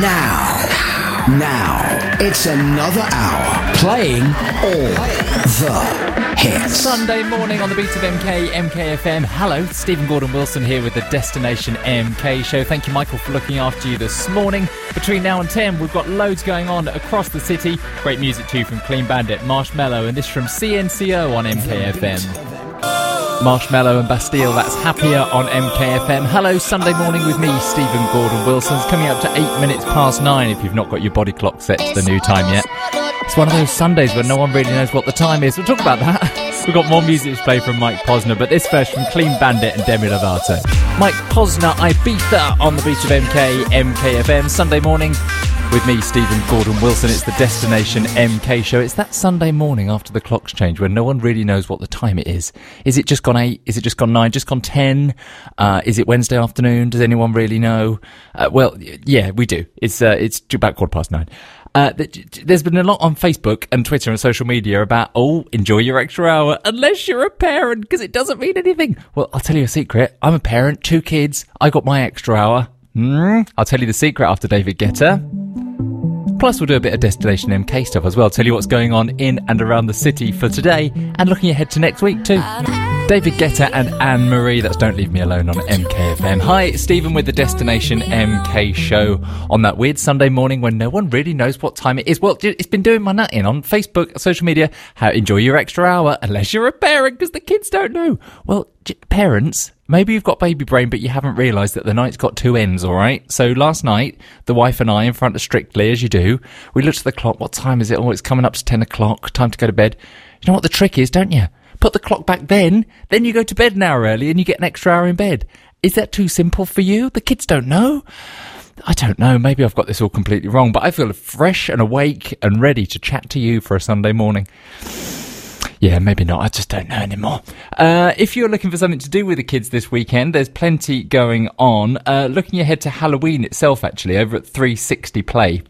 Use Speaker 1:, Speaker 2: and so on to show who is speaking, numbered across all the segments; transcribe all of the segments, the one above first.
Speaker 1: Now, now, it's another hour playing all the hits.
Speaker 2: Sunday morning on the beat of MK, MKFM. Hello, Stephen Gordon Wilson here with the Destination MK show. Thank you, Michael, for looking after you this morning. Between now and 10, we've got loads going on across the city. Great music too from Clean Bandit, Marshmello, and this from CNCO on MKFM. Marshmello and Bastille, that's happier on MKFM. Hello, Sunday morning with me, Stephen Gordon Wilson. It's coming up to eight minutes past nine if you've not got your body clock set to the new time yet. It's one of those Sundays where no one really knows what the time is. We'll talk about that. We've got more music to play from Mike Posner, but this first from Clean Bandit and Demi Lovato. Mike Posner, Ibiza on the beach of MK, MKFM, Sunday morning with me, Stephen Gordon Wilson. It's the Destination MK show. It's that Sunday morning after the clocks change when no one really knows what the time it is. Is it just gone eight? Is it just gone nine? Just gone ten? Uh, is it Wednesday afternoon? Does anyone really know? Uh, well, yeah, we do. It's uh, it's about quarter past nine. Uh, there's been a lot on Facebook and Twitter and social media about, oh, enjoy your extra hour, unless you're a parent, because it doesn't mean anything. Well, I'll tell you a secret. I'm a parent, two kids. I got my extra hour. Mm, I'll tell you the secret after David Guetta. Plus, we'll do a bit of Destination MK stuff as well. Tell you what's going on in and around the city for today and looking ahead to next week too. David Guetta and Anne Marie, that's Don't Leave Me Alone on MKFM. Hi, Stephen with the Destination MK show on that weird Sunday morning when no one really knows what time it is. Well, it's been doing my nutting on Facebook, social media. How enjoy your extra hour, unless you're a parent, because the kids don't know. Well, parents, maybe you've got baby brain, but you haven't realised that the night's got two ends, all right? So last night, the wife and I, in front of Strictly, as you do, we looked at the clock. What time is it? Oh, it's coming up to 10 o'clock. Time to go to bed. You know what the trick is, don't you? Put the clock back then, then you go to bed an hour early and you get an extra hour in bed. Is that too simple for you? The kids don't know. I don't know. Maybe I've got this all completely wrong, but I feel fresh and awake and ready to chat to you for a Sunday morning. Yeah, maybe not. I just don't know anymore. Uh, if you're looking for something to do with the kids this weekend, there's plenty going on. Uh, looking ahead to Halloween itself, actually, over at 360 Play.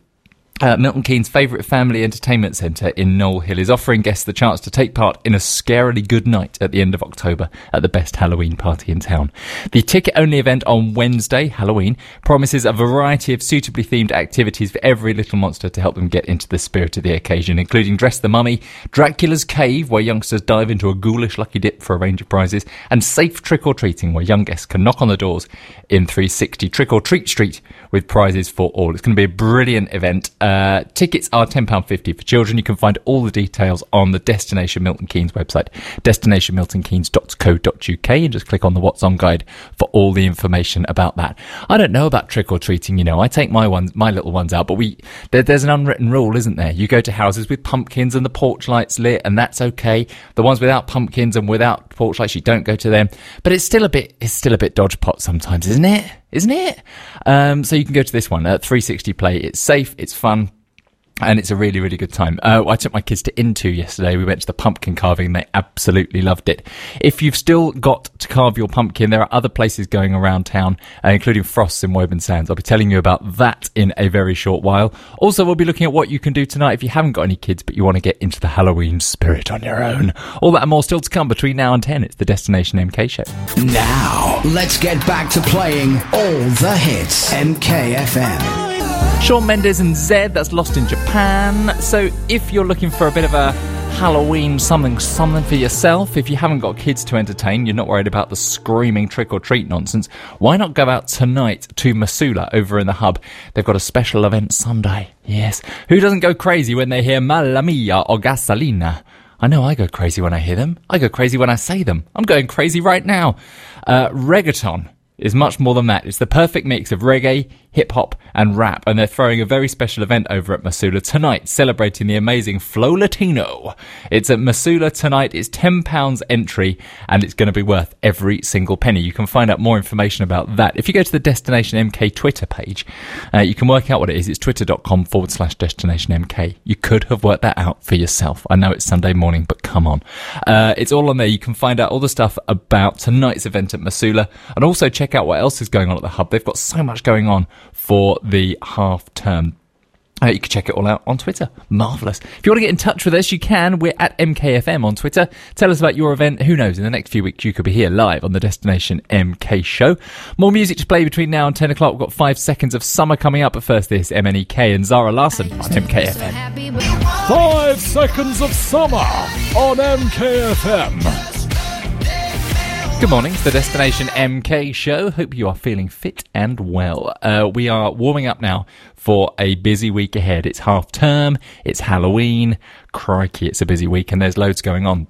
Speaker 2: Uh, Milton Keynes' favourite family entertainment centre in Knowlhill is offering guests the chance to take part in a scarily good night at the end of October at the best Halloween party in town. The ticket only event on Wednesday, Halloween, promises a variety of suitably themed activities for every little monster to help them get into the spirit of the occasion, including Dress the Mummy, Dracula's Cave, where youngsters dive into a ghoulish lucky dip for a range of prizes, and Safe Trick or Treating, where young guests can knock on the doors in 360 Trick or Treat Street with prizes for all. It's going to be a brilliant event. Uh, tickets are £10.50 for children. You can find all the details on the Destination Milton Keynes website, destinationmiltonkeynes.co.uk, and just click on the What's On guide for all the information about that. I don't know about trick or treating, you know. I take my ones, my little ones out, but we there, there's an unwritten rule, isn't there? You go to houses with pumpkins and the porch lights lit, and that's okay. The ones without pumpkins and without porch lights, you don't go to them. But it's still a bit, it's still a bit dodge pot sometimes, isn't it? Isn't it? Um, so you can go to this one at 360 Play. It's safe, it's fun, and it's a really, really good time. Uh, I took my kids to Intu yesterday. We went to the pumpkin carving and they absolutely loved it. If you've still got to carve your pumpkin, there are other places going around town, uh, including Frosts in Woburn Sands. I'll be telling you about that in a very short while. Also, we'll be looking at what you can do tonight if you haven't got any kids, but you want to get into the Halloween spirit on your own. All that and more still to come between now and 10. It's the Destination MK show.
Speaker 1: Now, let's get back to playing all the hits. MKFM.
Speaker 2: Shawn Mendes and Zedd, that's Lost in Japan. So if you're looking for a bit of a Halloween something something for yourself, if you haven't got kids to entertain, you're not worried about the screaming trick or treat nonsense, why not go out tonight to Masula over in the hub? They've got a special event Sunday. Yes. Who doesn't go crazy when they hear Mamma Mia or Gasolina? I know I go crazy when I hear them. I go crazy when I say them. I'm going crazy right now. Uh, reggaeton is much more than that. It's the perfect mix of reggae, hip hop, and rap, and they're throwing a very special event over at Masula tonight, celebrating the amazing Flow Latino. It's at Masula tonight. It's £10 entry, and it's going to be worth every single penny. You can find out more information about that. If you go to the Destination MK Twitter page, uh, you can work out what it is. It's twitter.com forward slash Destination MK. You could have worked that out for yourself. I know it's Sunday morning, but come on. Uh, it's all on there. You can find out all the stuff about tonight's event at Masula, and also check out what else is going on at the hub. They've got so much going on for the half term. Uh, you can check it all out on Twitter. Marvellous. If you want to get in touch with us, you can. We're at MKFM on Twitter. Tell us about your event. Who knows? In the next few weeks, you could be here live on the Destination MK show. More music to play between now and 10 o'clock. We've got five seconds of summer coming up. But first, this MNEK and Zara Larsson on MKFM.
Speaker 3: Five seconds of summer on MKFM.
Speaker 2: Good morning. It's the Destination MK show. Hope you are feeling fit and well. Uh, we are warming up now for a busy week ahead. It's half term. It's Halloween. Crikey, it's a busy week and there's loads going on.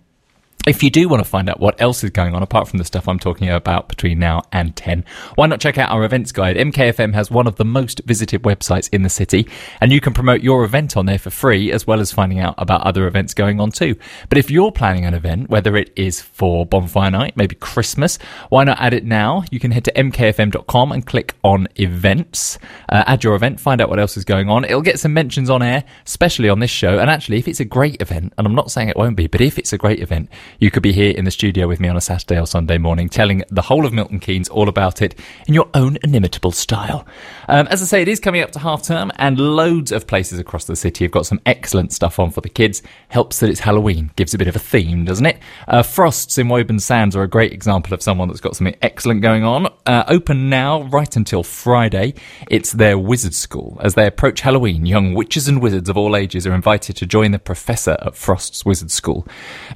Speaker 2: If you do want to find out what else is going on apart from the stuff I'm talking about between now and 10, why not check out our events guide? MKFM has one of the most visited websites in the city, and you can promote your event on there for free as well as finding out about other events going on too. But if you're planning an event, whether it is for bonfire night, maybe Christmas, why not add it now? You can head to mkfm.com and click on events, uh, add your event, find out what else is going on. It'll get some mentions on air, especially on this show. And actually, if it's a great event, and I'm not saying it won't be, but if it's a great event, you could be here in the studio with me on a Saturday or Sunday morning telling the whole of Milton Keynes all about it in your own inimitable style. Um, as I say, it is coming up to half term, and loads of places across the city have got some excellent stuff on for the kids. Helps that it's Halloween, gives a bit of a theme, doesn't it? Uh, Frosts in Woburn Sands are a great example of someone that's got something excellent going on. Uh, open now, right until Friday. It's their wizard school. As they approach Halloween, young witches and wizards of all ages are invited to join the professor at Frost's Wizard School.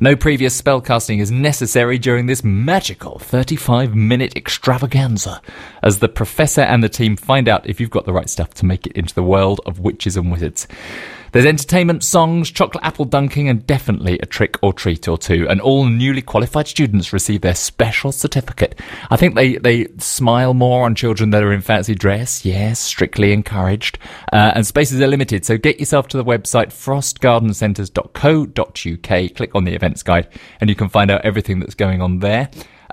Speaker 2: No previous spellcasting is necessary during this magical 35 minute extravaganza as the professor and the team find out if you've got the right stuff to make it into the world of witches and wizards. There's entertainment, songs, chocolate apple dunking, and definitely a trick or treat or two. And all newly qualified students receive their special certificate. I think they, they smile more on children that are in fancy dress. Yes, strictly encouraged. Uh, and spaces are limited, so get yourself to the website frostgardencentres.co.uk, click on the events guide, and you can find out everything that's going on there.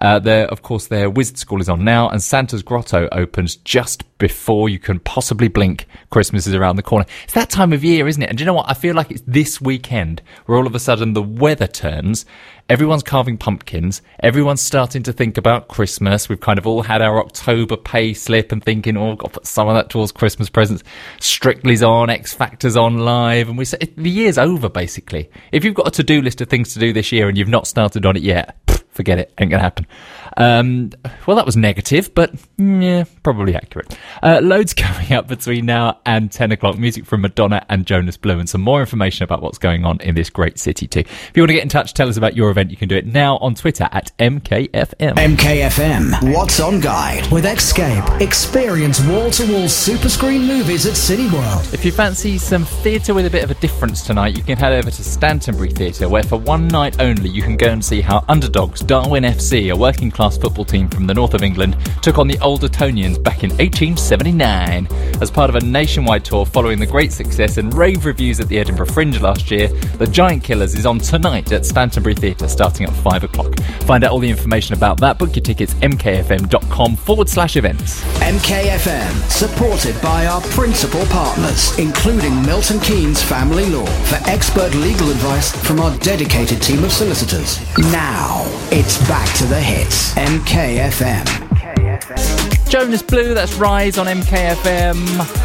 Speaker 2: Uh, there, of course, their Wizard School is on now, and Santa's Grotto opens just before you can possibly blink. Christmas is around the corner. It's that time of year, isn't it? And do you know what? I feel like it's this weekend where all of a sudden the weather turns. Everyone's carving pumpkins. Everyone's starting to think about Christmas. We've kind of all had our October pay slip and thinking, oh, I've got to put some of that towards Christmas presents. Strictly's on, X Factor's on live, and we say the year's over basically. If you've got a to-do list of things to do this year and you've not started on it yet, forget it, ain't gonna happen. Um, well, that was negative, but mm, yeah, probably accurate. Uh, loads coming up between now and 10 o'clock. Music from Madonna and Jonas Blue, and some more information about what's going on in this great city, too. If you want to get in touch, tell us about your event, you can do it now on Twitter at MKFM.
Speaker 1: MKFM, What's On Guide with Xscape. Experience wall to wall super screen movies at Cineworld.
Speaker 2: If you fancy some theatre with a bit of a difference tonight, you can head over to Stantonbury Theatre, where for one night only you can go and see how underdogs Darwen FC, a working class football team from the north of England, took on the Old Etonians back in 1879. As part of a nationwide tour following the great success and rave reviews at the Edinburgh Fringe last year, The Giant Killers is on tonight at Stantonbury Theatre starting at 5 o'clock. Find out all the information about that, book your tickets mkfm.com forward slash events.
Speaker 1: MKFM, supported by our principal partners, including Milton Keynes Family Law, for expert legal advice from our dedicated team of solicitors. Now, it's back to the hits. MKFM.
Speaker 2: Jonas Blue, that's Rise on MKFM.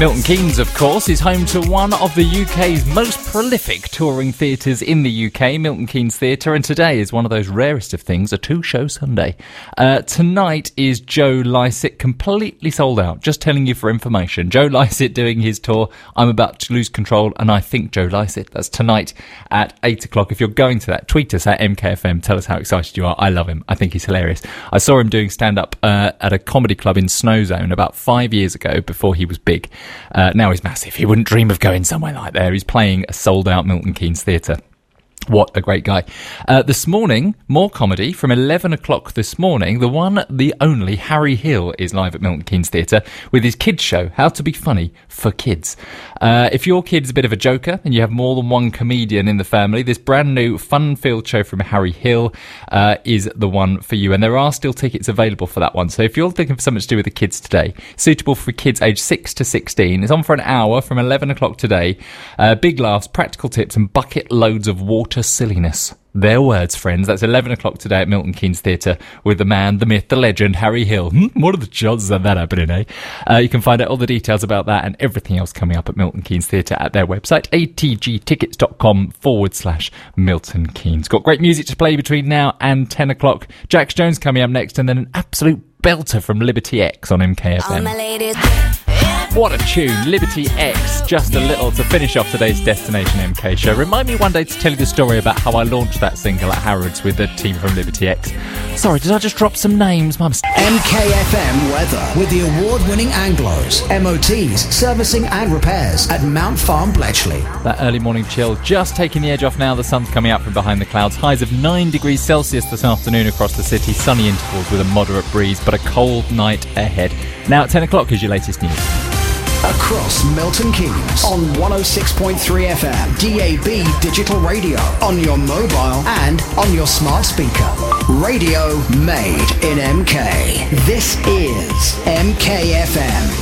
Speaker 2: Milton Keynes, of course, is home to one of the UK's most prolific touring theatres in the UK, Milton Keynes Theatre, and today is one of those rarest of things, a two-show Sunday. Uh, tonight is Joe Lycett, completely sold out, just telling you for information. Joe Lycett doing his tour, I'm about to lose control, and I think Joe Lycett, that's tonight at 8 o'clock. If you're going to that, tweet us at MKFM, tell us how excited you are. I love him, I think he's hilarious. I saw him doing stand-up uh, at a comedy club in Snowzone about five years ago, before he was big. Uh, now he's massive. He wouldn't dream of going somewhere like there. He's playing a sold out Milton Keynes Theatre. What a great guy. Uh, this morning, more comedy from 11 o'clock this morning. The one, the only Harry Hill is live at Milton Keynes Theatre with his kids show, How to Be Funny for Kids. Uh, if your kid's a bit of a joker and you have more than one comedian in the family, this brand new fun filled show from Harry Hill uh, is the one for you. And there are still tickets available for that one. So if you're looking for something to do with the kids today, suitable for kids aged 6 to 16, it's on for an hour from 11 o'clock today. Uh, big laughs, practical tips, and bucket loads of water silliness. Their words, friends. That's 11 o'clock today at Milton Keynes Theatre with the man, the myth, the legend, Harry Hill. Hmm, what are the chances of that happening, eh? Uh, you can find out all the details about that and everything else coming up at Milton Keynes Theatre at their website, atgtickets.com forward slash Milton Keynes. Got great music to play between now and 10 o'clock. Jax Jones coming up next and then an absolute belter from Liberty X on MKFM. What a tune, Liberty X. Just a little to finish off today's Destination MK show. Remind me one day to tell you the story about how I launched that single at Harrods with the team from Liberty X. Sorry, did I just drop some names? My mistake.
Speaker 1: MKFM weather with the award winning Anglos, MOTs, servicing and repairs at Mount Farm Bletchley.
Speaker 2: That early morning chill just taking the edge off now. The sun's coming out from behind the clouds. Highs of 9 degrees Celsius this afternoon across the city. Sunny intervals with a moderate breeze, but a cold night ahead. Now at 10 o'clock is your latest news
Speaker 1: across Milton Keynes on 106.3 FM, DAB digital radio, on your mobile and on your smart speaker. Radio made in MK. This is MKFM.